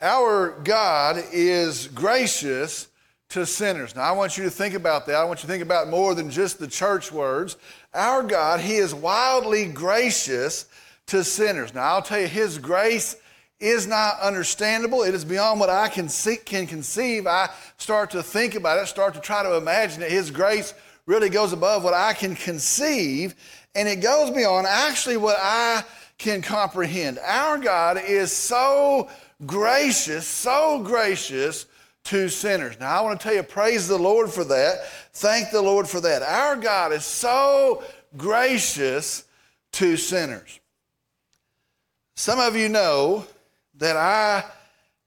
Our God is gracious to sinners. Now, I want you to think about that. I want you to think about more than just the church words. Our God, He is wildly gracious to sinners. Now, I'll tell you, His grace is not understandable. It is beyond what I can, see, can conceive. I start to think about it, start to try to imagine it. His grace really goes above what I can conceive, and it goes beyond actually what I can comprehend. Our God is so gracious, so gracious to sinners. Now, I want to tell you, praise the Lord for that. Thank the Lord for that. Our God is so gracious to sinners. Some of you know that I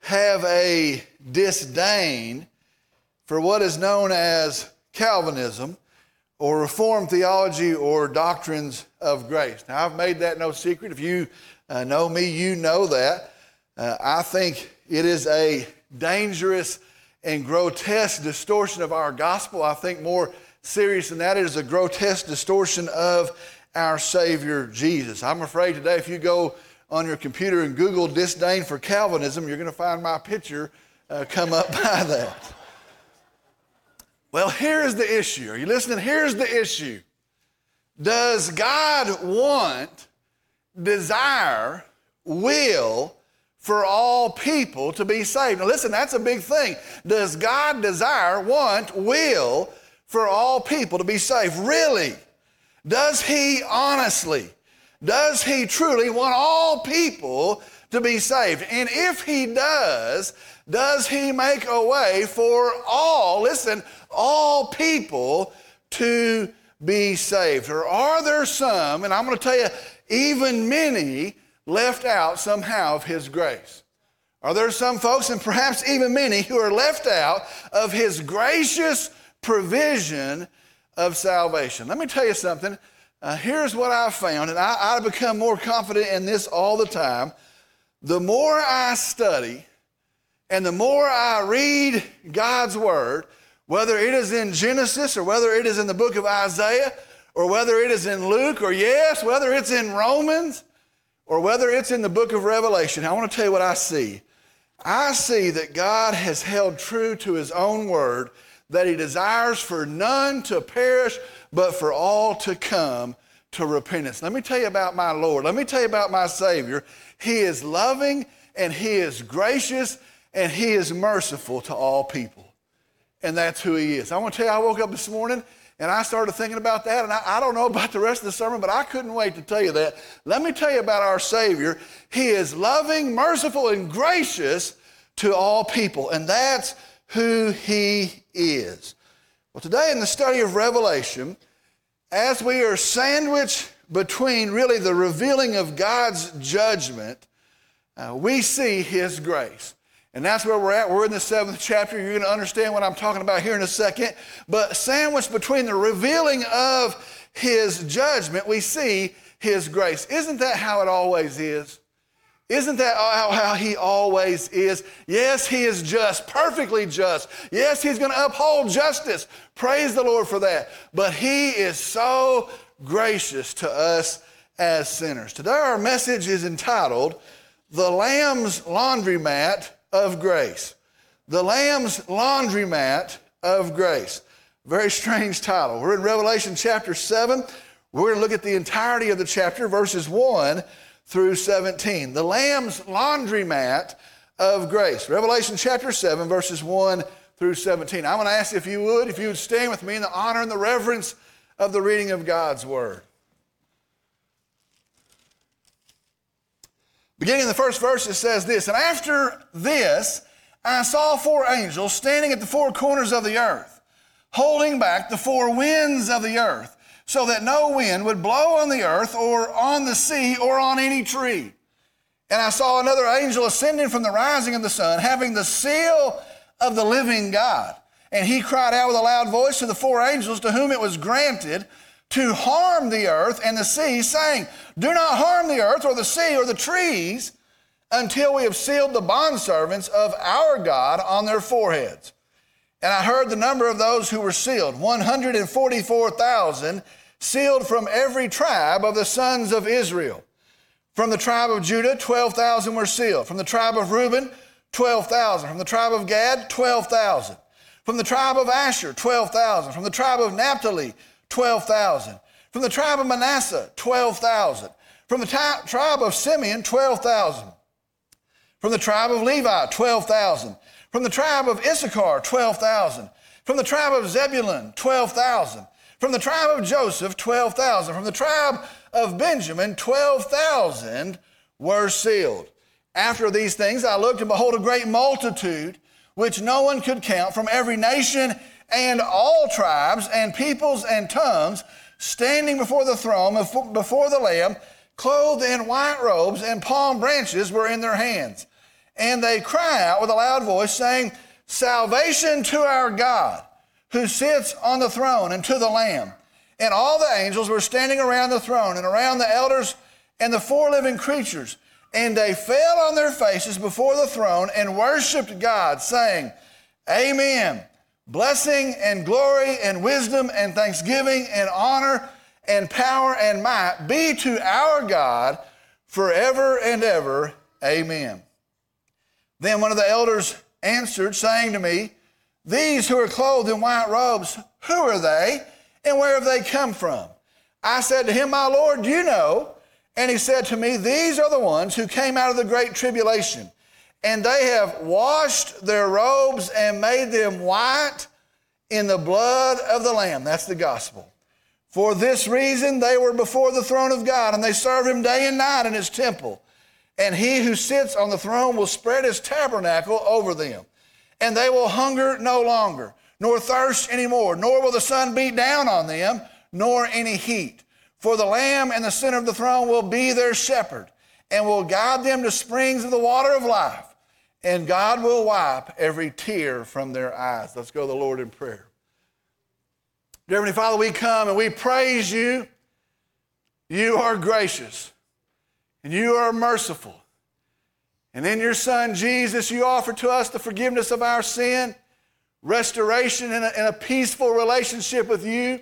have a disdain for what is known as Calvinism or Reformed theology or doctrines of grace. Now, I've made that no secret. If you uh, know me, you know that. Uh, I think it is a dangerous and grotesque distortion of our gospel. I think more serious than that, it is a grotesque distortion of our Savior Jesus. I'm afraid today, if you go on your computer and Google disdain for Calvinism, you're going to find my picture uh, come up by that. Well, here's the issue. Are you listening? Here's the issue. Does God want, desire, will, for all people to be saved. Now, listen, that's a big thing. Does God desire, want, will for all people to be saved? Really? Does He honestly, does He truly want all people to be saved? And if He does, does He make a way for all, listen, all people to be saved? Or are there some, and I'm going to tell you, even many, left out somehow of His grace? Are there some folks, and perhaps even many, who are left out of His gracious provision of salvation? Let me tell you something. Uh, here's what I've found, and I, I become more confident in this all the time. The more I study and the more I read God's Word, whether it is in Genesis or whether it is in the book of Isaiah or whether it is in Luke or, yes, whether it's in Romans, or whether it's in the book of Revelation, I want to tell you what I see. I see that God has held true to his own word, that he desires for none to perish, but for all to come to repentance. Let me tell you about my Lord. Let me tell you about my Savior. He is loving and he is gracious and he is merciful to all people. And that's who he is. I want to tell you, I woke up this morning and I started thinking about that, and I, I, don't know about the rest of the sermon, but I couldn't wait to tell you that. Let me tell you about our Savior. He is loving, merciful, and gracious to all people, and that's who He is. Well, today in the study of Revelation, as we are sandwiched between really the revealing of God's judgment, uh, we see His grace. And that's where we're at. We're in the seventh chapter. You're going to understand what I'm talking about here in a second. But sandwiched between the revealing of his judgment, we see his grace. Isn't that how it always is? Isn't that how, he always is? Yes, he is just, perfectly just. Yes, he's going to uphold justice. Praise the Lord for that. But he is so gracious to us as sinners. Today, our message is entitled The Lamb's Laundromat of grace. The Lamb's laundromat of grace. Very strange title. We're in Revelation chapter 7. We're going to look at the entirety of the chapter, verses 1 through 17. The Lamb's laundromat of grace. Revelation chapter 7, verses 1 through 17. I'm going to ask if you would, if you would stand with me in the honor and the reverence of the reading of God's word. Beginning in the first verse, it says this And after this, I saw four angels standing at the four corners of the earth, holding back the four winds of the earth, so that no wind would blow on the earth or on the sea or on any tree. And I saw another angel ascending from the rising of the sun, having the seal of the living God. And he cried out with a loud voice to the four angels to whom it was granted to harm the earth and the sea, saying, Do not harm the earth or the sea or the trees until we have sealed the bondservants of our God on their foreheads. And I heard the number of those who were sealed 144,000, sealed from every tribe of the sons of Israel. From the tribe of Judah, 12,000 were sealed. From the tribe of Reuben, 12,000. From the tribe of Gad, 12,000. From the tribe of Asher, 12,000. From the tribe of Naphtali, 12,000. From the tribe of Manasseh, 12,000. From the tribe of Simeon, 12,000. From the tribe of Levi, 12,000. From the tribe of Issachar, 12,000. From the tribe of Zebulun, 12,000. From the tribe of Joseph, 12,000. From the tribe of Benjamin, 12,000 were sealed. After these things, I looked and behold a great multitude, which no one could count, from every nation and all tribes and peoples and tongues, standing before the throne, before the Lamb, clothed in white robes, and palm branches were in their hands. And they cry out with a loud voice, saying, Salvation to our God, who sits on the throne, and to the Lamb. And all the angels were standing around the throne, and around the elders and the four living creatures. And they fell on their faces before the throne and worshiped God, saying, Amen. Blessing and glory and wisdom and thanksgiving and honor and power and might be to our God forever and ever. Amen. Then one of the elders answered, saying to me, These who are clothed in white robes, who are they and where have they come from? I said to him, My Lord, you know. And he said to me, These are the ones who came out of the great tribulation, and they have washed their robes and made them white in the blood of the Lamb. That's the gospel. For this reason, they were before the throne of God, and they serve him day and night in his temple. And he who sits on the throne will spread his tabernacle over them. And they will hunger no longer, nor thirst any more, nor will the sun beat down on them, nor any heat. For the Lamb in the center of the throne will be their shepherd and will guide them to springs of the water of life. And God will wipe every tear from their eyes. Let's go to the Lord in prayer. Dear Heavenly Father, we come and we praise you. You are gracious and you are merciful. And in your Son, Jesus, you offer to us the forgiveness of our sin, restoration, and a, and a peaceful relationship with you.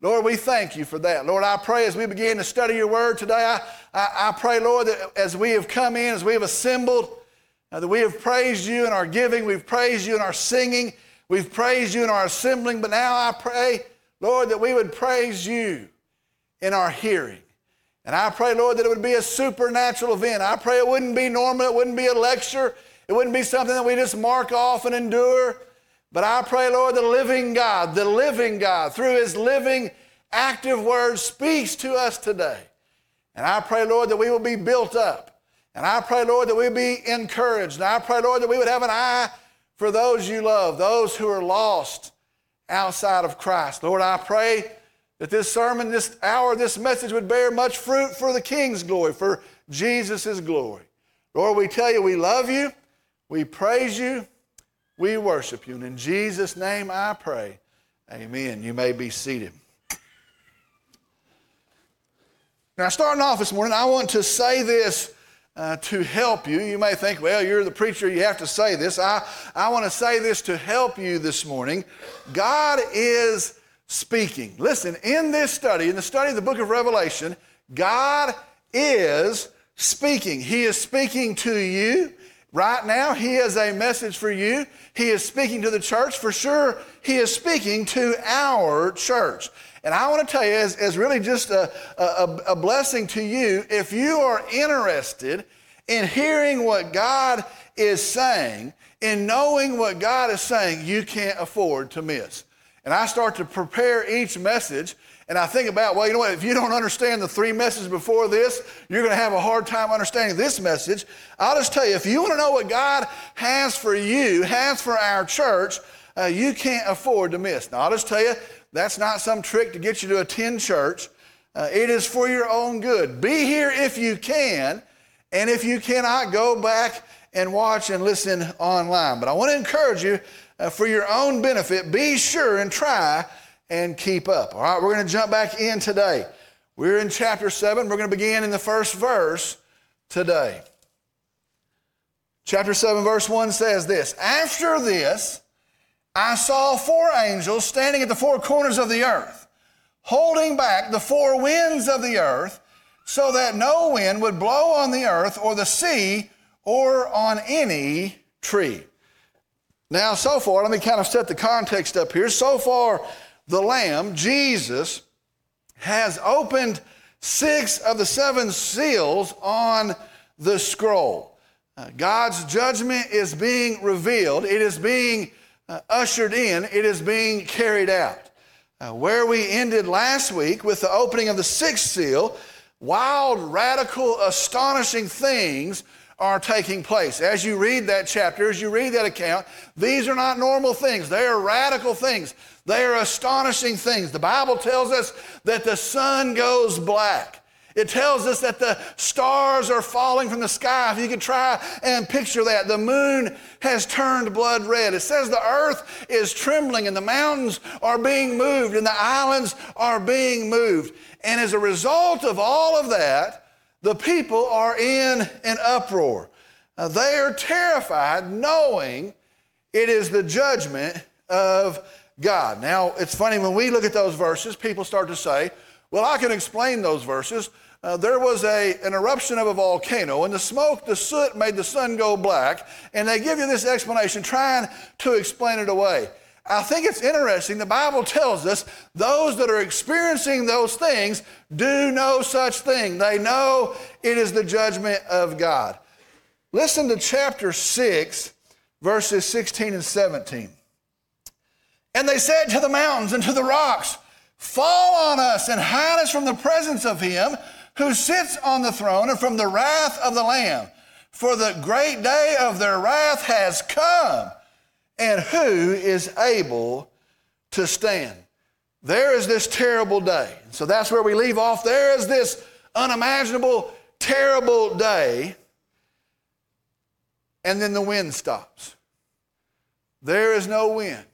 Lord, we thank you for that. Lord, I pray as we begin to study your word today, I, I, I pray, Lord, that as we have come in, as we have assembled, uh, that we have praised you in our giving, we've praised you in our singing, we've praised you in our assembling, but now I pray, Lord, that we would praise you in our hearing. And I pray, Lord, that it would be a supernatural event. I pray it wouldn't be normal, it wouldn't be a lecture, it wouldn't be something that we just mark off and endure. But I pray, Lord, the living God, the living God, through his living, active word, speaks to us today. And I pray, Lord, that we will be built up. And I pray, Lord, that we be encouraged. And I pray, Lord, that we would have an eye for those you love, those who are lost outside of Christ. Lord, I pray that this sermon, this hour, this message would bear much fruit for the King's glory, for Jesus' glory. Lord, we tell you we love you, we praise you, we worship you. And in Jesus' name I pray. Amen. You may be seated. Now, starting off this morning, I want to say this uh, to help you. You may think, well, you're the preacher, you have to say this. I, I want to say this to help you this morning. God is speaking. Listen, in this study, in the study of the book of Revelation, God is speaking. He is speaking to you. Right now, He has a message for you. He is speaking to the church. For sure, He is speaking to our church. And I want to tell you, as, as really just a, a, a blessing to you, if you are interested in hearing what God is saying, in knowing what God is saying, you can't afford to miss. And I start to prepare each message and I think about, well, you know what, if you don't understand the three messages before this, you're going to have a hard time understanding this message. I'll just tell you, if you want to know what God has for you, has for our church, uh, you can't afford to miss. Now, I'll just tell you, that's not some trick to get you to attend church. Uh, it is for your own good. Be here if you can, and if you cannot, go back and watch and listen online. But I want to encourage you uh, for your own benefit, be sure and try and keep up. All right, we're going to jump back in today. We're in chapter 7. We're going to begin in the first verse today. Chapter 7, verse 1 says this After this, I saw four angels standing at the four corners of the earth, holding back the four winds of the earth, so that no wind would blow on the earth or the sea or on any tree. Now, so far, let me kind of set the context up here. So far, the Lamb, Jesus, has opened six of the seven seals on the scroll. Uh, God's judgment is being revealed, it is being uh, ushered in, it is being carried out. Uh, where we ended last week with the opening of the sixth seal, wild, radical, astonishing things are taking place. As you read that chapter, as you read that account, these are not normal things. They are radical things. They are astonishing things. The Bible tells us that the sun goes black. It tells us that the stars are falling from the sky. If you could try and picture that, the moon has turned blood red. It says the earth is trembling and the mountains are being moved and the islands are being moved. And as a result of all of that, the people are in an uproar. Uh, they are terrified knowing it is the judgment of God. Now, it's funny when we look at those verses, people start to say, well, I can explain those verses. Uh, there was a, an eruption of a volcano, and the smoke, the soot made the sun go black, and they give you this explanation trying to explain it away. I think it's interesting. The Bible tells us those that are experiencing those things do no such thing. They know it is the judgment of God. Listen to chapter 6, verses 16 and 17. And they said to the mountains and to the rocks, Fall on us and hide us from the presence of him who sits on the throne and from the wrath of the Lamb. For the great day of their wrath has come and who is able to stand? There is this terrible day. So that's where we leave off. There is this unimaginable, terrible day. And then the wind stops. There is no wind.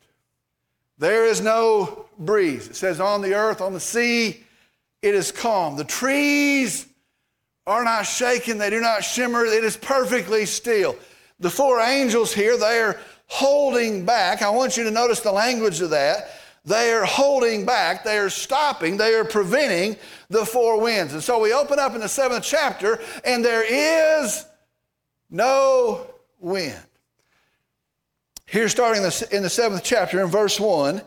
There is no breeze. It says, on the earth, on the sea, it is calm. The trees are not shaken, they do not shimmer, it is perfectly still. The four angels here, they are holding back. I want you to notice the language of that. They are holding back, they are stopping, they are preventing the four winds. And so we open up in the seventh chapter, and there is no wind. Here, starting in the seventh chapter, in verse 1,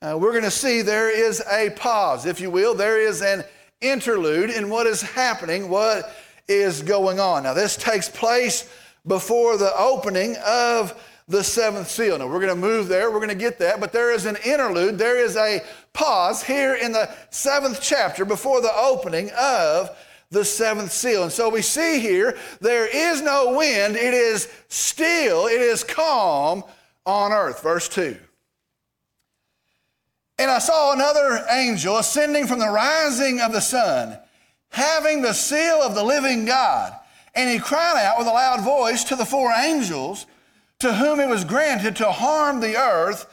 uh, we're going to see there is a pause, if you will. There is an interlude in what is happening, what is going on. Now, this takes place before the opening of the seventh seal. Now, we're going to move there, we're going to get that, but there is an interlude, there is a pause here in the seventh chapter before the opening of the seventh seal. And so we see here there is no wind, it is still, it is calm on earth. Verse 2. And I saw another angel ascending from the rising of the sun, having the seal of the living God. And he cried out with a loud voice to the four angels to whom it was granted to harm the earth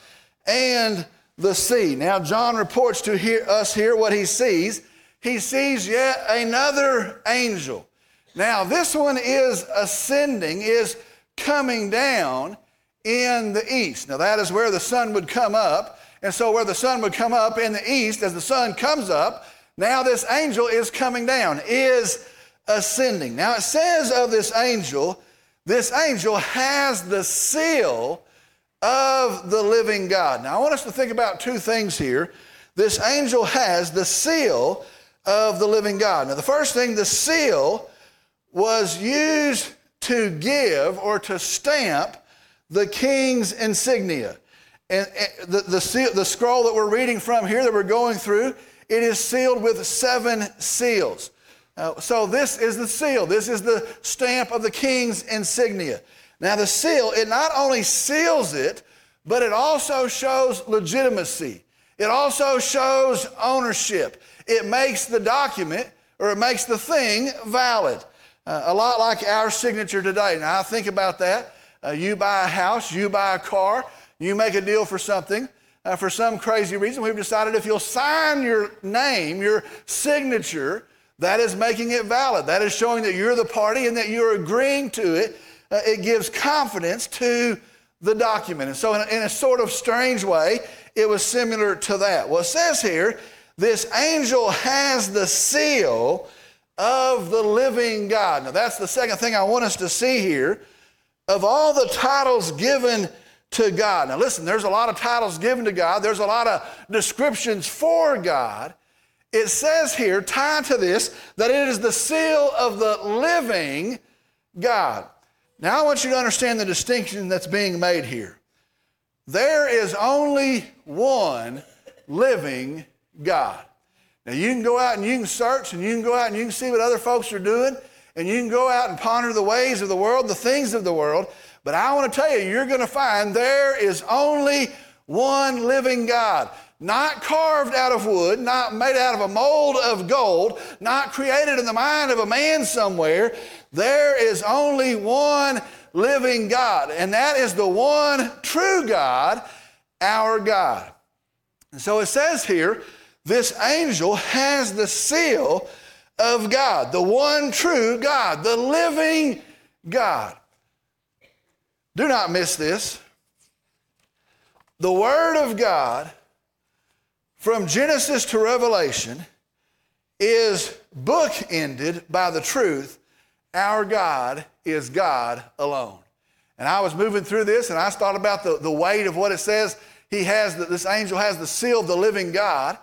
and the sea. Now, John reports to hear, us here what he sees. He sees yet another angel. Now, this one is ascending, is coming down in the east. Now, that is where the sun would come up. And so, where the sun would come up in the east, as the sun comes up, now this angel is coming down, is ascending. Now, it says of this angel this angel has the seal of the living God. Now, I want us to think about two things here. This angel has the seal of the living God. Now, the first thing, the seal was used to give or to stamp the king's insignia. And the, the, seal, the scroll that we're reading from here, that we're going through, it is sealed with seven seals. Uh, so this is the seal. This is the stamp of the king's insignia. Now the seal, it not only seals it, but it also shows legitimacy. It also shows ownership. It makes the document or it makes the thing valid. Uh, a lot like our signature today. Now I think about that. Uh, you buy a house, you buy a car, you make a deal for something. Uh, for some crazy reason, we've decided if you'll sign your name, your signature, that is making it valid. That is showing that you're the party and that you're agreeing to it. Uh, it gives confidence to the document. And so, in a, in a sort of strange way, it was similar to that. Well, it says here, this angel has the seal of the living God. Now, that's the second thing I want us to see here. Of all the titles given to God. Now, listen, there's a lot of titles given to God, there's a lot of descriptions for God. It says here, tied to this, that it is the seal of the living God. Now, I want you to understand the distinction that's being made here. There is only one living God. Now, you can go out and you can search and you can go out and you can see what other folks are doing and you can go out and ponder the ways of the world, the things of the world. But I want to tell you, you're going to find there is only one living God. Not carved out of wood, not made out of a mold of gold, not created in the mind of a man somewhere. There is only one living God, and that is the one true God, our God. And so it says here, this angel has the seal of God, the one true God, the living God. Do not miss this. The Word of God, from Genesis to Revelation, is bookended by the truth our God is God alone. And I was moving through this and I thought about the, the weight of what it says. He has, this angel has the seal of the living God.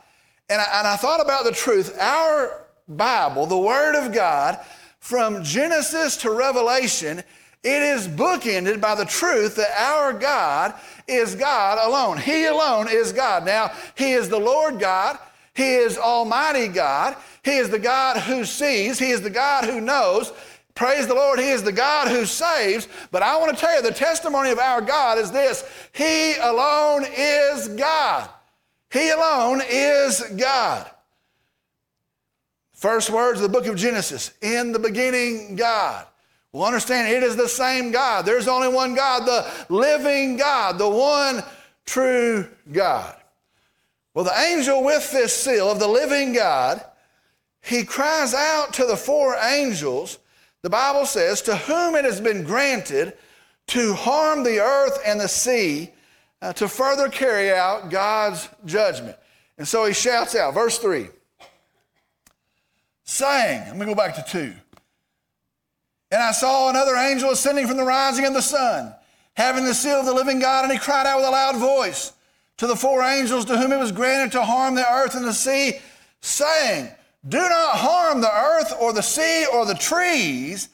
And I, and I thought about the truth. Our Bible, the Word of God, from Genesis to Revelation, it is bookended by the truth that our God is God alone. He alone is God. Now, He is the Lord God. He is Almighty God. He is the God who sees. He is the God who knows. Praise the Lord, He is the God who saves. But I want to tell you the testimony of our God is this He alone is God. He alone is God. First words of the book of Genesis In the beginning, God. Well, understand it is the same God. There's only one God, the living God, the one true God. Well, the angel with this seal of the living God, he cries out to the four angels, the Bible says, to whom it has been granted to harm the earth and the sea uh, to further carry out God's judgment. And so he shouts out, verse 3, saying, let me go back to 2. And I saw another angel ascending from the rising of the sun, having the seal of the living God, and he cried out with a loud voice to the four angels to whom it was granted to harm the earth and the sea, saying, Do not harm the earth or the sea or the trees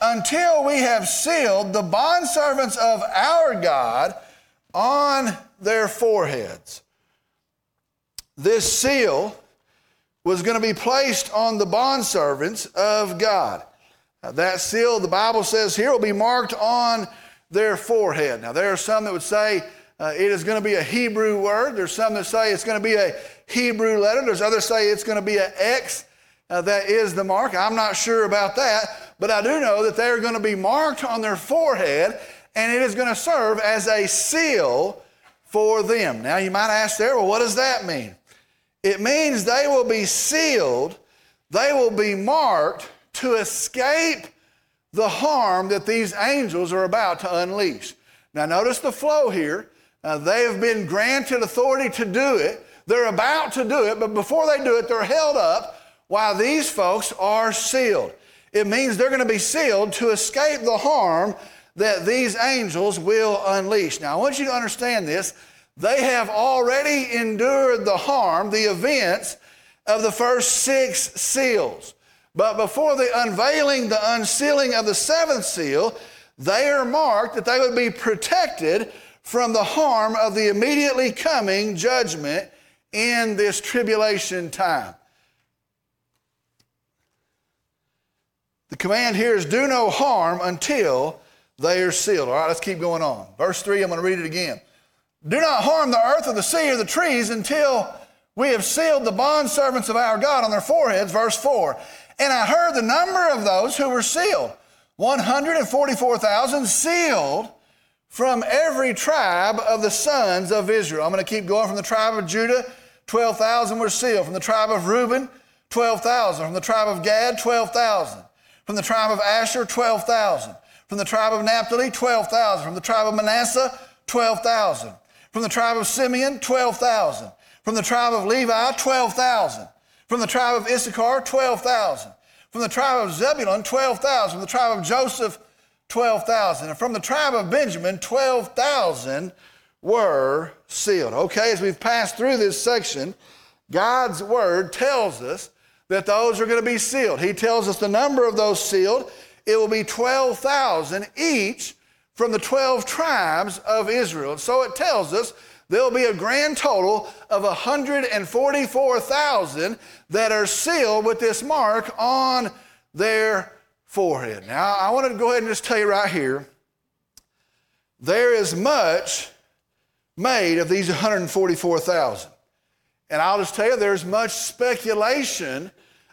until we have sealed the bondservants of our God on their foreheads. This seal was going to be placed on the bondservants of God. That seal, the Bible says here, will be marked on their forehead. Now, there are some that would say uh, it is going to be a Hebrew word. There's some that say it's going to be a Hebrew letter. There's others say it's going to be an X. Uh, that is the mark. I'm not sure about that, but I do know that they're going to be marked on their forehead, and it is going to serve as a seal for them. Now, you might ask there, well, what does that mean? It means they will be sealed, they will be marked to escape the harm that these angels are about to unleash. Now, notice the flow here. Uh, they have been granted authority to do it. They're about to do it, but before they do it, they're held up while these folks are sealed. It means they're going to be sealed to escape the harm that these angels will unleash. Now, I want you to understand this. They have already endured the harm, the events of the first six seals. But before the unveiling, the unsealing of the seventh seal, they are marked that they would be protected from the harm of the immediately coming judgment in this tribulation time. The command here is do no harm until they are sealed. All right, let's keep going on. Verse 3, I'm going to read it again. Do not harm the earth or the sea or the trees until we have sealed the bondservants of our God on their foreheads. Verse 4. And I heard the number of those who were sealed 144,000 sealed from every tribe of the sons of Israel. I'm going to keep going from the tribe of Judah, 12,000 were sealed. From the tribe of Reuben, 12,000. From the tribe of Gad, 12,000. From the tribe of Asher, 12,000. From the tribe of Naphtali, 12,000. From the tribe of Manasseh, 12,000. From the tribe of Simeon, 12,000. From the tribe of Levi, 12,000. From the tribe of Issachar, 12,000. From the tribe of Zebulun, 12,000. From the tribe of Joseph, 12,000. And from the tribe of Benjamin, 12,000 were sealed. Okay, as we've passed through this section, God's word tells us that those are going to be sealed. He tells us the number of those sealed. It will be 12,000 each from the 12 tribes of Israel. So it tells us there'll be a grand total of 144,000 that are sealed with this mark on their forehead. Now, I want to go ahead and just tell you right here there is much made of these 144,000. And I'll just tell you, there's much speculation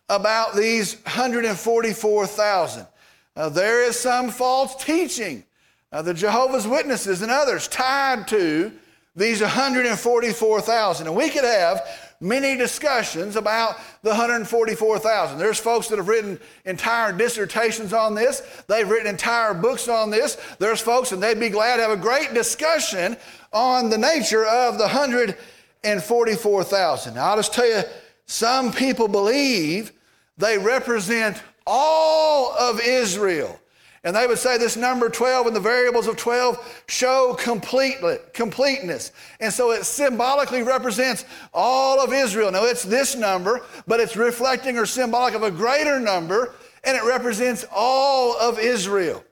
about these 144,000. Uh, there is some false teaching, uh, the Jehovah's Witnesses and others tied to these 144,000. And we could have many discussions about the 144,000. There's folks that have written entire dissertations on this. They've written entire books on this. There's folks, and they'd be glad to have a great discussion on the nature of the 144,000. Now, I'll just tell you, some people believe they represent all of Israel. And they would say this number 12 and the variables of 12 show completeness. And so it symbolically represents all of Israel. Now it's this number, but it's reflecting or symbolic of a greater number, and it represents all of Israel.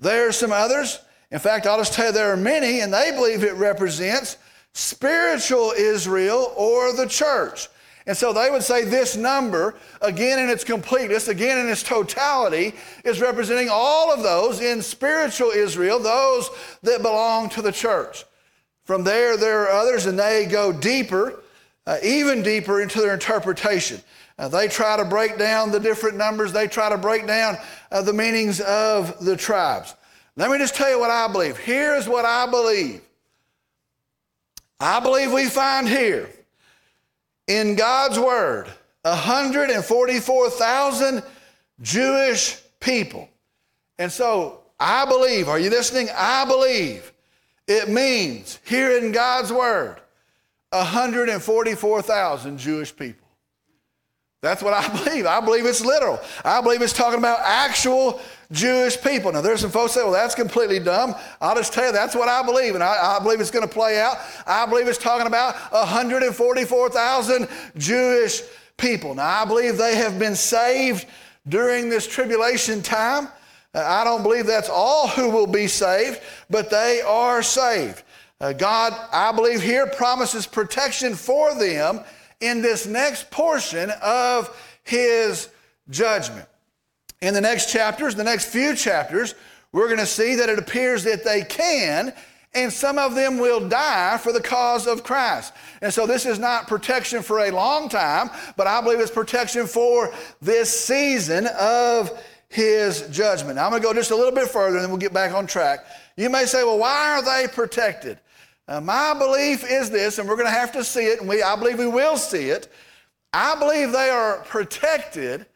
There are some others. In fact, I'll just tell you there are many, and they believe it represents spiritual Israel or the church. And so they would say this number, again in its completeness, again in its totality, is representing all of those in spiritual Israel, those that belong to the church. From there, there are others, and they go deeper, uh, even deeper into their interpretation. Uh, they try to break down the different numbers, they try to break down uh, the meanings of the tribes. Let me just tell you what I believe. Here's what I believe. I believe we find here in God's word 144,000 Jewish people. And so I believe, are you listening? I believe it means here in God's word 144,000 Jewish people. That's what I believe. I believe it's literal. I believe it's talking about actual Jewish people. Now, there's some folks say, well, that's completely dumb. I'll just tell you, that's what I believe, and I, I believe it's going to play out. I believe it's talking about 144,000 Jewish people. Now, I believe they have been saved during this tribulation time. Uh, I don't believe that's all who will be saved, but they are saved. Uh, God, I believe, here promises protection for them in this next portion of his judgment. In the next chapters, the next few chapters, we're going to see that it appears that they can, and some of them will die for the cause of Christ. And so this is not protection for a long time, but I believe it's protection for this season of his judgment. Now, I'm going to go just a little bit further and then we'll get back on track. You may say, well, why are they protected? Uh, my belief is this, and we're going to have to see it, and we, I believe we will see it. I believe they are protected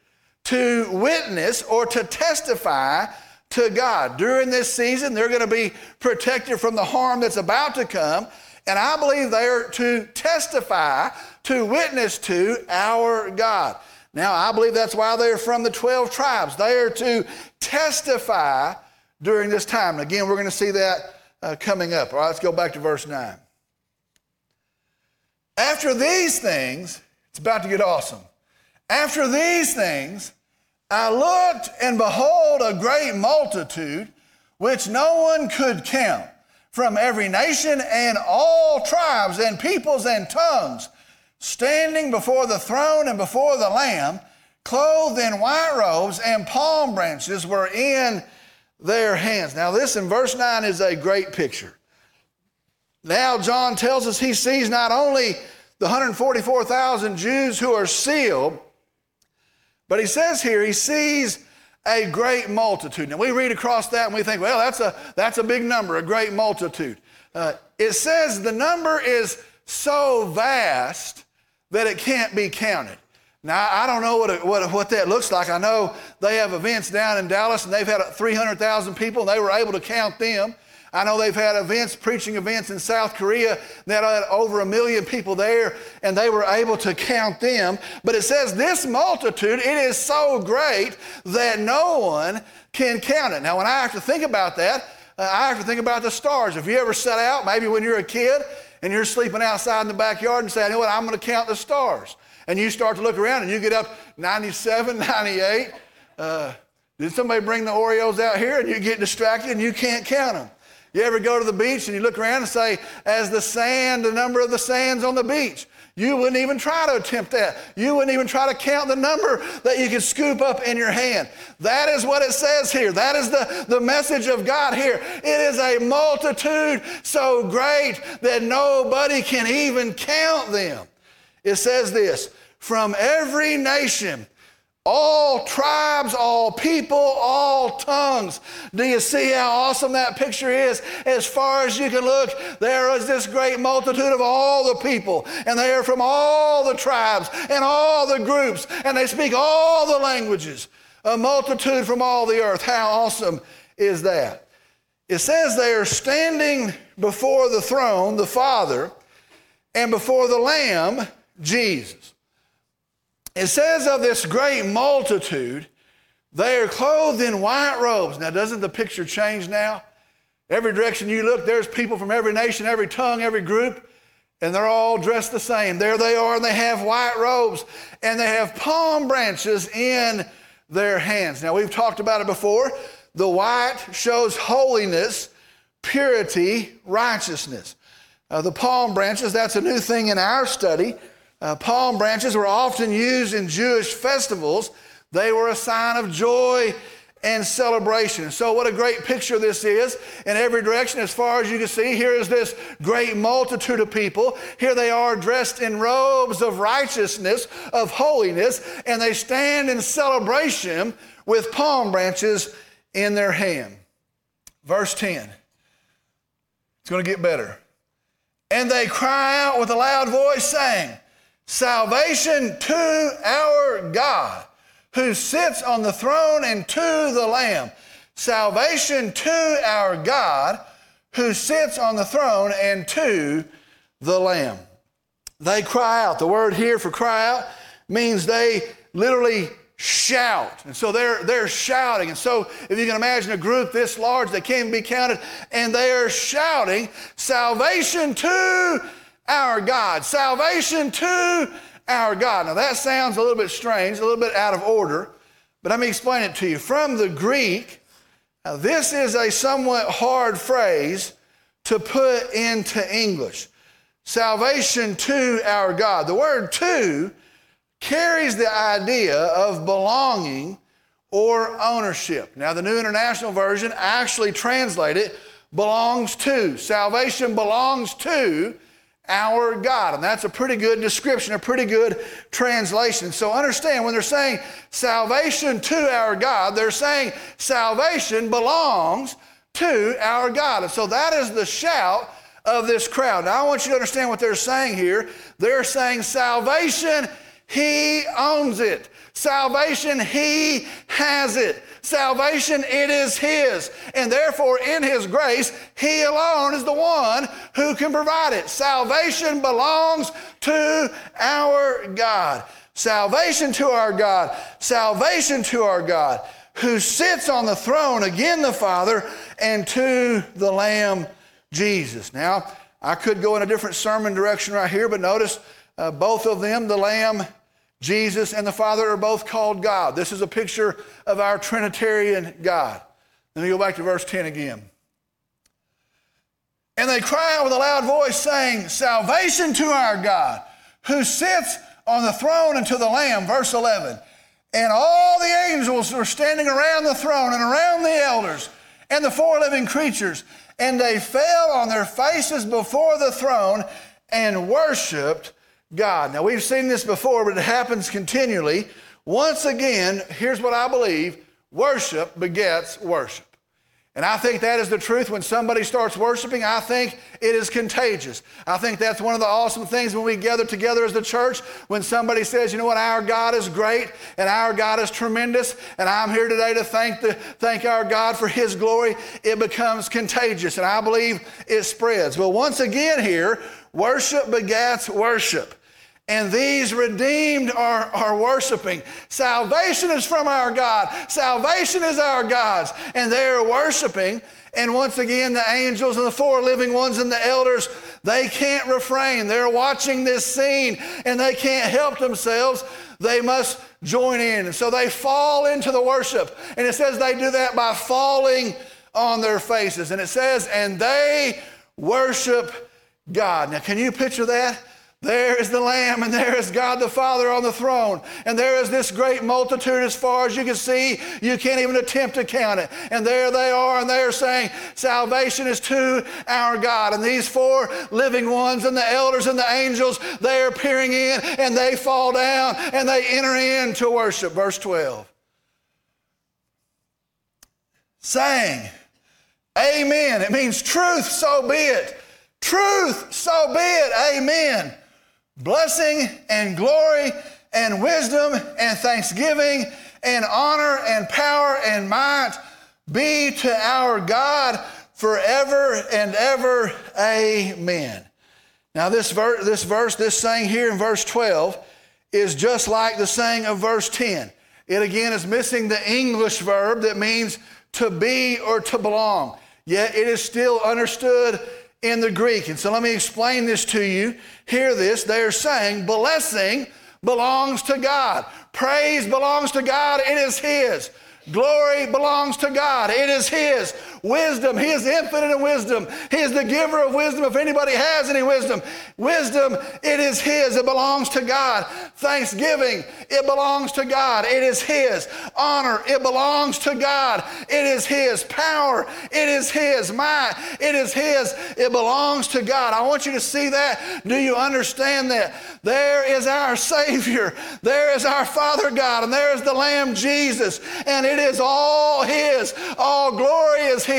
to witness or to testify to God. During this season, they're going to be protected from the harm that's about to come, and I believe they are to testify, to witness to our God. Now, I believe that's why they're from the 12 tribes. They are to testify during this time. And again, we're going to see that uh, coming up. All right, let's go back to verse 9. After these things, it's about to get awesome. After these things, I looked and behold a great multitude which no one could count from every nation and all tribes and peoples and tongues standing before the throne and before the Lamb, clothed in white robes and palm branches were in their hands. Now, this in verse 9 is a great picture. Now, John tells us he sees not only the 144,000 Jews who are sealed, but he says here he sees a great multitude. Now, we read across that and we think, well, that's a, that's a big number, a great multitude. Uh, it says the number is so vast that it can't be counted. Now, I don't know what, what, what that looks like. I know they have events down in Dallas and they've had 300,000 people and they were able to count them. I know they've had events, preaching events in South Korea that had over a million people there, and they were able to count them. But it says, This multitude, it is so great that no one can count it. Now, when I have to think about that, uh, I have to think about the stars. If you ever set out, maybe when you're a kid and you're sleeping outside in the backyard and say, you know what, I'm going to count the stars. And you start to look around and you get up 97, 98. Uh, did somebody bring the Oreos out here and you get distracted and you can't count them? You ever go to the beach and you look around and say, as the sand, the number of the sands on the beach? You wouldn't even try to attempt that. You wouldn't even try to count the number that you could scoop up in your hand. That is what it says here. That is the, the message of God here. It is a multitude so great that nobody can even count them. It says this from every nation all tribes, all people, all tongues. Do you see how awesome that picture is? As far as you can look, there is this great multitude of all the people, and they are from all the tribes and all the groups, and they speak all the languages. A multitude from all the earth. How awesome is that? It says they are standing before the throne, the Father, and before the Lamb, Jesus. It says of this great multitude, they are clothed in white robes. Now, doesn't the picture change now? Every direction you look, there's people from every nation, every tongue, every group, and they're all dressed the same. There they are, and they have white robes, and they have palm branches in their hands. Now, we've talked about it before. The white shows holiness, purity, righteousness. Uh, the palm branches, that's a new thing in our study. Uh, palm branches were often used in Jewish festivals. They were a sign of joy and celebration. So, what a great picture this is in every direction. As far as you can see, here is this great multitude of people. Here they are dressed in robes of righteousness, of holiness, and they stand in celebration with palm branches in their hand. Verse 10. It's going to get better. And they cry out with a loud voice, saying, Salvation to our God who sits on the throne and to the Lamb. Salvation to our God who sits on the throne and to the Lamb. They cry out. The word here for cry out means they literally shout. And so they're, they're shouting. And so if you can imagine a group this large, they can't be counted, and they are shouting, Salvation to our God. Salvation to our God. Now that sounds a little bit strange, a little bit out of order, but let me explain it to you. From the Greek, now this is a somewhat hard phrase to put into English. Salvation to our God. The word to carries the idea of belonging or ownership. Now, the New International Version actually translated belongs to. Salvation belongs to our God. And that's a pretty good description, a pretty good translation. So understand when they're saying salvation to our God, they're saying salvation belongs to our God. And so that is the shout of this crowd. Now I want you to understand what they're saying here. They're saying salvation, He owns it. Salvation, He has it. Salvation, it is His. And therefore, in His grace, He alone is the one who can provide it. Salvation belongs to our God. Salvation to our God. Salvation to our God who sits on the throne, again the Father, and to the Lamb, Jesus. Now, I could go in a different sermon direction right here, but notice uh, both of them, the Lamb Jesus and the Father are both called God. This is a picture of our Trinitarian God. Let me go back to verse 10 again. And they cry out with a loud voice, saying, Salvation to our God, who sits on the throne and to the Lamb. Verse 11. And all the angels were standing around the throne and around the elders and the four living creatures. And they fell on their faces before the throne and worshiped God. Now, we've seen this before, but it happens continually. Once again, here's what I believe worship begets worship. And I think that is the truth. When somebody starts worshiping, I think it is contagious. I think that's one of the awesome things when we gather together as the church. When somebody says, you know what, our God is great and our God is tremendous, and I'm here today to thank, the, thank our God for His glory, it becomes contagious. And I believe it spreads. But once again, here, worship begats worship and these redeemed are, are worshiping. Salvation is from our God. Salvation is our God's. And they are worshiping. And once again, the angels and the four living ones and the elders, they can't refrain. They're watching this scene and they can't help themselves. They must join in. And so they fall into the worship. And it says they do that by falling on their faces. And it says, and they worship God. Now, can you picture that? There is the Lamb, and there is God the Father on the throne. And there is this great multitude as far as you can see. You can't even attempt to count it. And there they are, and they are saying, Salvation is to our God. And these four living ones, and the elders and the angels, they are peering in, and they fall down, and they enter in to worship. Verse 12. Saying, Amen. It means truth, so be it. Truth, so be it. Amen blessing and glory and wisdom and thanksgiving and honor and power and might be to our God forever and ever. Amen. Now, this, ver- this verse, this saying here in verse 12, is just like the saying of verse 10. It again is missing the English verb that means to be or to belong, yet it is still understood in the Greek. And so let me explain this to you. Hear this. They are saying blessing belongs to God, praise belongs to God, it is His. Glory belongs to God. It is His. Wisdom, He is infinite in wisdom. He is the giver of wisdom if anybody has any wisdom. Wisdom, it is His. It belongs to God. Thanksgiving, it belongs to God. It is His. Honor, it belongs to God. It is His. Power, it is His. Might, it is His. It belongs to God. I want you to see that. Do you understand that? There is our Savior. There is our Father God. And there is the Lamb Jesus. And it is all His. All glory is His.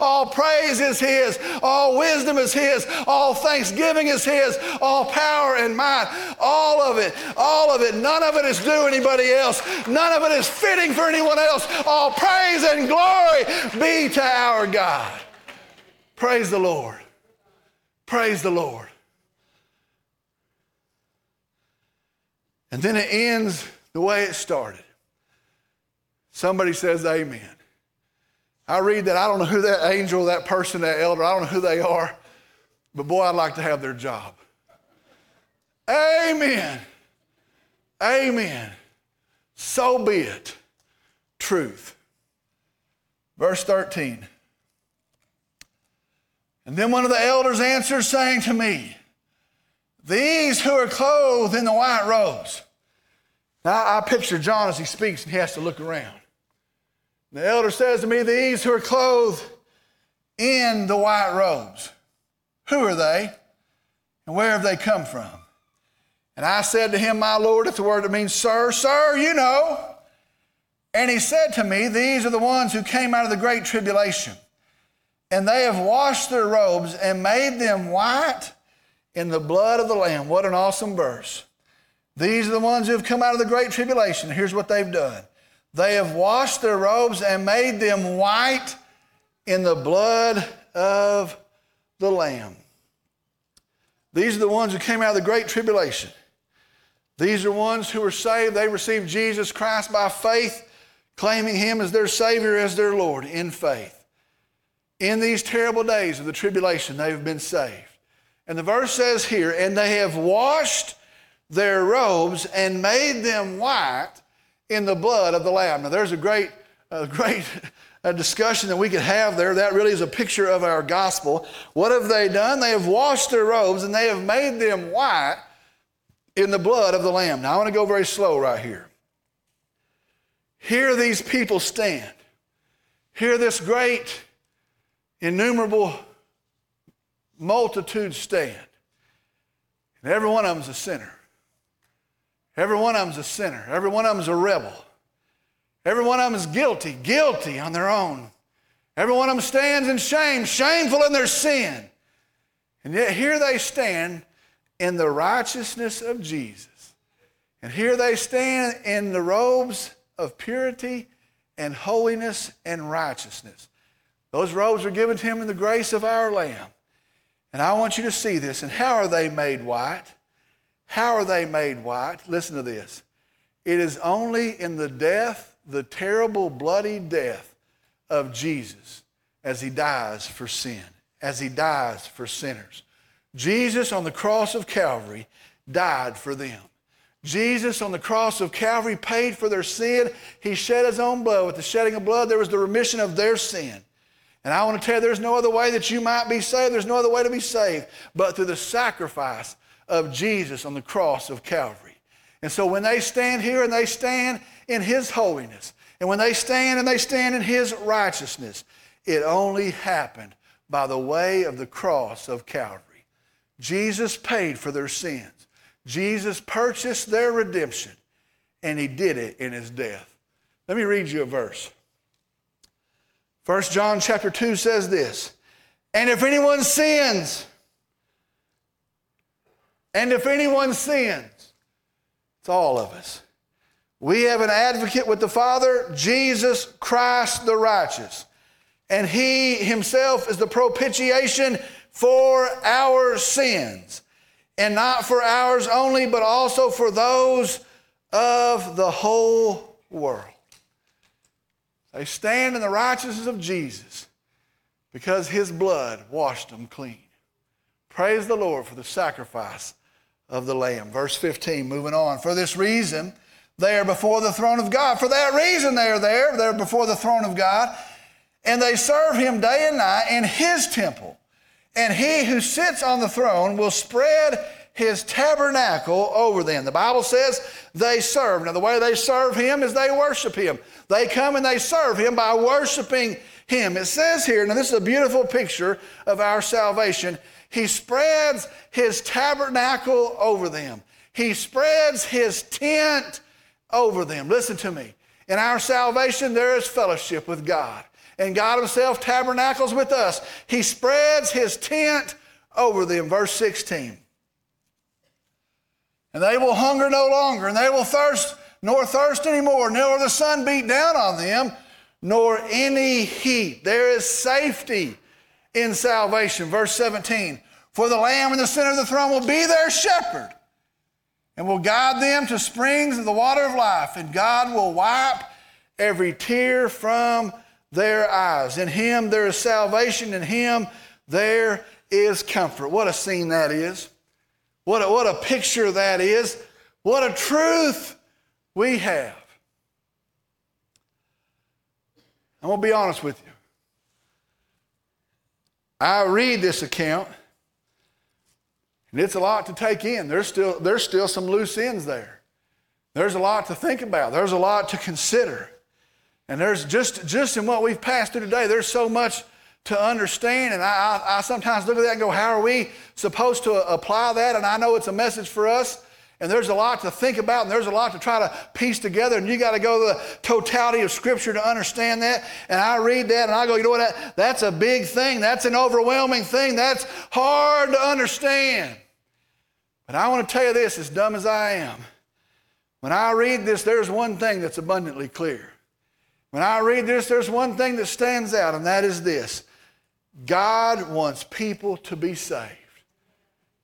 All praise is His. All wisdom is His. All thanksgiving is His. All power and might. All of it. All of it. None of it is due anybody else. None of it is fitting for anyone else. All praise and glory be to our God. Praise the Lord. Praise the Lord. And then it ends the way it started. Somebody says amen. I read that. I don't know who that angel, that person, that elder, I don't know who they are, but boy, I'd like to have their job. Amen. Amen. So be it. Truth. Verse 13. And then one of the elders answered, saying to me, These who are clothed in the white robes. Now I picture John as he speaks and he has to look around. The elder says to me, These who are clothed in the white robes, who are they? And where have they come from? And I said to him, My Lord, it's the word that means sir, sir, you know. And he said to me, These are the ones who came out of the great tribulation. And they have washed their robes and made them white in the blood of the Lamb. What an awesome verse. These are the ones who have come out of the great tribulation. Here's what they've done they have washed their robes and made them white in the blood of the Lamb. These are the ones who came out of the great tribulation. These are ones who were saved. They received Jesus Christ by faith, claiming Him as their Savior, as their Lord in faith. In these terrible days of the tribulation, they have been saved. And the verse says here, and they have washed their robes and made them white in the blood of the Lamb. Now, there's a great, a great a discussion that we could have there. That really is a picture of our gospel. What have they done? They have washed their robes and they have made them white in the blood of the Lamb. Now, I want to go very slow right here. Here these people stand. Here this great, innumerable multitude stand. And every one of them is a sinner. Every one of them is a sinner. Every one of them is a rebel. Every one of them is guilty, guilty on their own. Every one of them stands in shame, shameful in their sin. And yet here they stand in the righteousness of Jesus. And here they stand in the robes of purity and holiness and righteousness. Those robes are given to him in the grace of our Lamb. And I want you to see this. And how are they made white? How are they made white? Listen to this. It is only in the death, the terrible, bloody death of Jesus as he dies for sin, as he dies for sinners. Jesus on the cross of Calvary died for them. Jesus on the cross of Calvary paid for their sin. He shed his own blood. With the shedding of blood, there was the remission of their sin. And I want to tell you, there's no other way that you might be saved. There's no other way to be saved but through the sacrifice of Jesus on the cross of Calvary. And so when they stand here and they stand in his holiness, and when they stand and they stand in his righteousness, it only happened by the way of the cross of Calvary. Jesus paid for their sins. Jesus purchased their redemption, and he did it in his death. Let me read you a verse. 1 John chapter 2 says this, and if anyone sins, and if anyone sins, it's all of us. We have an advocate with the Father, Jesus Christ the righteous. And he himself is the propitiation for our sins, and not for ours only, but also for those of the whole world. They stand in the righteousness of Jesus because his blood washed them clean. Praise the Lord for the sacrifice of the Lamb. Verse 15, moving on. For this reason, they are before the throne of God. For that reason, they are there. They're before the throne of God. And they serve him day and night in his temple. And he who sits on the throne will spread his tabernacle over them. The Bible says they serve. Now, the way they serve him is they worship him. They come and they serve him by worshiping him. It says here, now this is a beautiful picture of our salvation. He spreads his tabernacle over them. He spreads his tent over them. Listen to me. In our salvation, there is fellowship with God and God Himself tabernacles with us. He spreads His tent over them. Verse 16. And they will hunger no longer, and they will thirst nor thirst anymore, nor the sun beat down on them, nor any heat. There is safety in salvation. Verse 17. For the Lamb in the center of the throne will be their shepherd and will guide them to springs of the water of life, and God will wipe every tear from their eyes. In Him there is salvation, in Him there is comfort. What a scene that is. What a, what a picture that is. What a truth we have. I'm going to be honest with you. I read this account, and it's a lot to take in. There's still, there's still some loose ends there. There's a lot to think about, there's a lot to consider. And there's just, just in what we've passed through today, there's so much to understand. And I, I, I, sometimes look at that and go, how are we supposed to apply that? And I know it's a message for us. And there's a lot to think about, and there's a lot to try to piece together. And you got to go to the totality of Scripture to understand that. And I read that, and I go, you know what? That, that's a big thing. That's an overwhelming thing. That's hard to understand. But I want to tell you this, as dumb as I am, when I read this, there's one thing that's abundantly clear. When I read this, there's one thing that stands out, and that is this God wants people to be saved.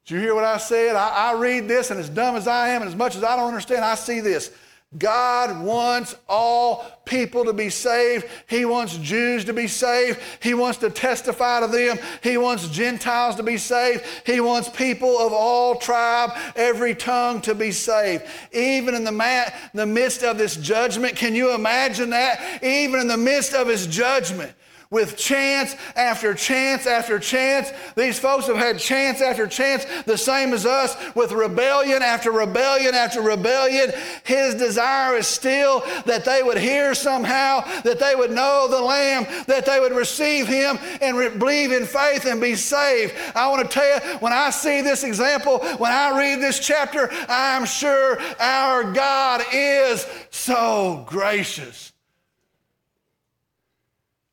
Did you hear what I said? I, I, read this, and as dumb as I am, and as much as I don't understand, I see this. God wants all people to be saved. He wants Jews to be saved. He wants to testify to them. He wants Gentiles to be saved. He wants people of all tribe, every tongue to be saved. Even in the, ma- the midst of this judgment, can you imagine that? Even in the midst of his judgment, with chance after chance after chance. These folks have had chance after chance, the same as us, with rebellion after rebellion after rebellion. His desire is still that they would hear somehow, that they would know the Lamb, that they would receive Him and re- believe in faith and be saved. I want to tell you, when I see this example, when I read this chapter, I'm sure our God is so gracious.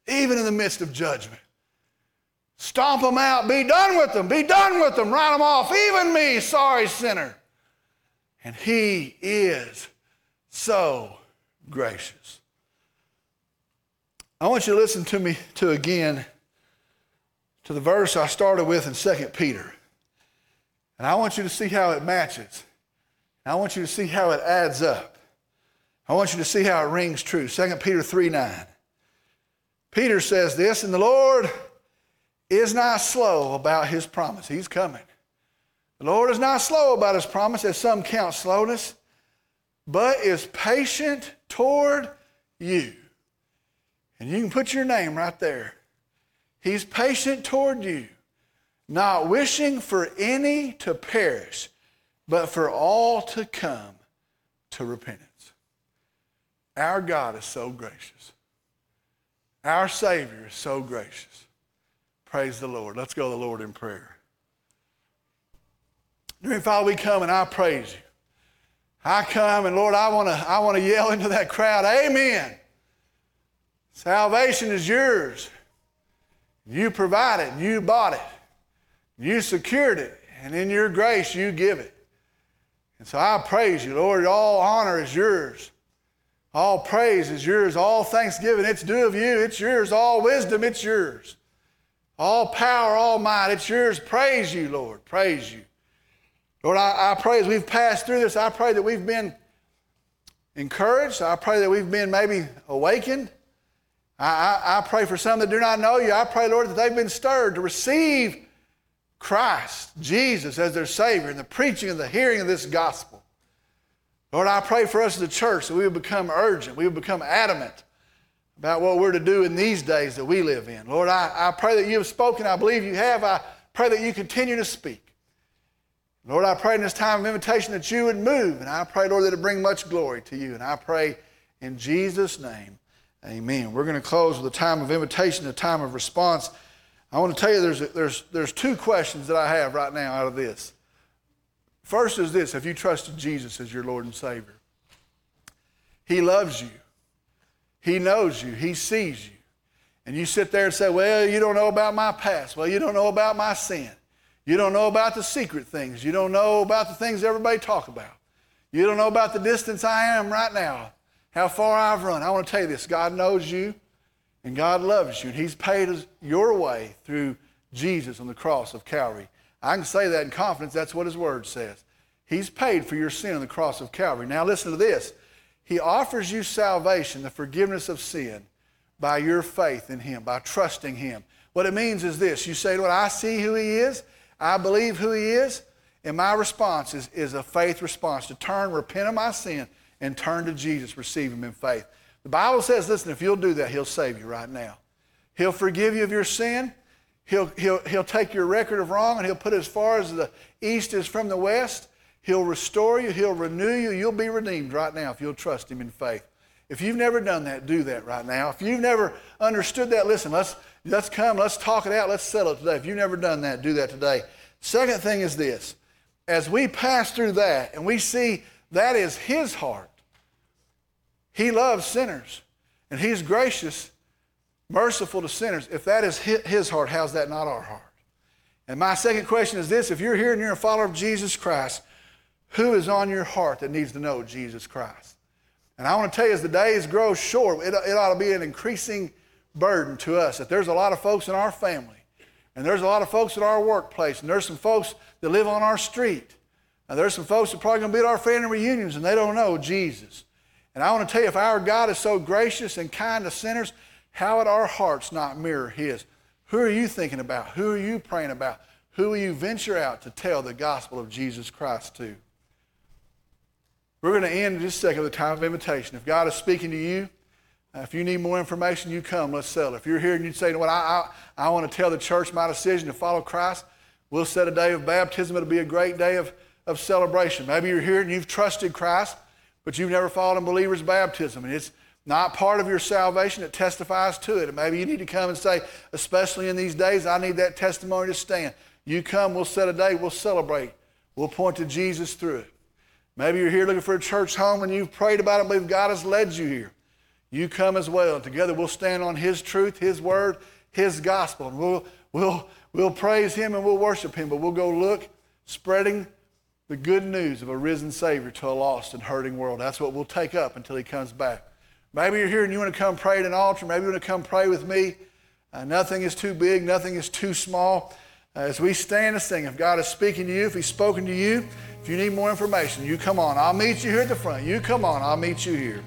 Even in the midst of judgment. Stomp them out. Be done with them. Be done with them. Write them off. Even me, sorry sinner. And he is so gracious. I want you to listen to me to again to the verse I started with in 2 Peter. And I want you to see how it matches. I want you to see how it adds up. I want you to see how it rings true. 2 Peter 3 9. Peter says this, and the Lord is not slow about his promise. He's coming. The Lord is not slow about his promise, as some count slowness, but is patient toward you. And you can put your name right there. He's patient toward you, not wishing for any to perish, but for all to come to repentance. Our God is so gracious. Our Savior is so gracious. Praise the Lord. Let's go to the Lord in prayer. Dear Father, we come and I praise you. I come and Lord, I want to I want to yell into that crowd, Amen. Salvation is yours. You provided, you bought it, you secured it, and in your grace you give it. And so I praise you, Lord. All honor is yours. All praise is yours. All thanksgiving, it's due of you. It's yours. All wisdom, it's yours. All power, all might, it's yours. Praise you, Lord. Praise you. Lord, I, I pray as we've passed through this, I pray that we've been encouraged. I pray that we've been maybe awakened. I, I, I, pray for some that do not know you. I pray, Lord, that they've been stirred to receive Christ, Jesus, as their Savior, and the preaching and the hearing of this gospel. Lord, I pray for us as a church that we would become urgent, we would become adamant about what we're to do in these days that we live in. Lord, I, I pray that you have spoken. I believe you have. I pray that you continue to speak. Lord, I pray in this time of invitation that you would move, and I pray, Lord, that it bring much glory to you. And I pray in Jesus' name. Amen. We're going to close with a time of invitation, a time of response. I want to tell you there's, there's, there's two questions that I have right now out of this. First is this Have you trusted Jesus as your Lord and Savior? He loves you, He knows you, He sees you. And you sit there and say, Well, you don't know about my past. Well, you don't know about my sin. You don't know about the secret things. You don't know about the things everybody talk about. You don't know about the distance I am right now how far I've run. I want to tell you this God knows you and God loves you, and He's paid your way through Jesus on the cross of Calvary. I can say that in confidence. That's what His Word says. He's paid for your sin on the cross of Calvary. Now, listen to this He offers you salvation, the forgiveness of sin, by your faith in Him, by trusting Him. What it means is this you say, Lord, I see who He is, I believe who He is, and my response is, is a faith response to turn, repent of my sin and turn to Jesus, receive Him in faith. The Bible says, listen, if you'll do that, He'll save you right now. He'll forgive you of your sin. He'll, he'll, he'll take your record of wrong and He'll put it as far as the east is from the west. He'll restore you. He'll renew you. You'll be redeemed right now if you'll trust Him in faith. If you've never done that, do that right now. If you've never understood that, listen, let's, let's come, let's talk it out, let's settle it today. If you've never done that, do that today. Second thing is this as we pass through that and we see that is His heart, he loves sinners, and He's gracious, merciful to sinners. If that is His heart, how's that not our heart? And my second question is this if you're here and you're a follower of Jesus Christ, who is on your heart that needs to know Jesus Christ? And I want to tell you, as the days grow short, it, it ought to be an increasing burden to us that there's a lot of folks in our family, and there's a lot of folks at our workplace, and there's some folks that live on our street. And there's some folks that are probably going to be at our family reunions, and they don't know Jesus. And I want to tell you, if our God is so gracious and kind to sinners, how would our hearts not mirror His? Who are you thinking about? Who are you praying about? Who will you venture out to tell the gospel of Jesus Christ to? We're going to end in just a second with a time of invitation. If God is speaking to you, uh, if you need more information, you come. Let's settle. If you're here and you say, you know what, I, I, I want to tell the church my decision to follow Christ, we'll set a day of baptism. It'll be a great day of, of celebration. Maybe you're here and you've trusted Christ but you've never followed in believer's baptism, and it's not part of your salvation, it testifies to it. And maybe you need to come and say, especially in these days, I need that testimony to stand. You come, we'll set a day, we'll celebrate. We'll point to Jesus through it. Maybe you're here looking for a church home and you've prayed about it believe God has led you here. you come as well. And together we'll stand on His truth, His word, His gospel. And we'll, we'll, we'll praise Him and we'll worship Him, but we'll go look spreading the good news of a risen Savior to a lost and hurting world. That's what we'll take up until He comes back. Maybe you're here and you want to come pray at an altar. Maybe you want to come pray with me. Uh, nothing is too big, nothing is too small. Uh, as we stand and sing, if God is speaking to you, if He's spoken to you, if you need more information, you come on. I'll meet you here at the front. You come on, I'll meet you here.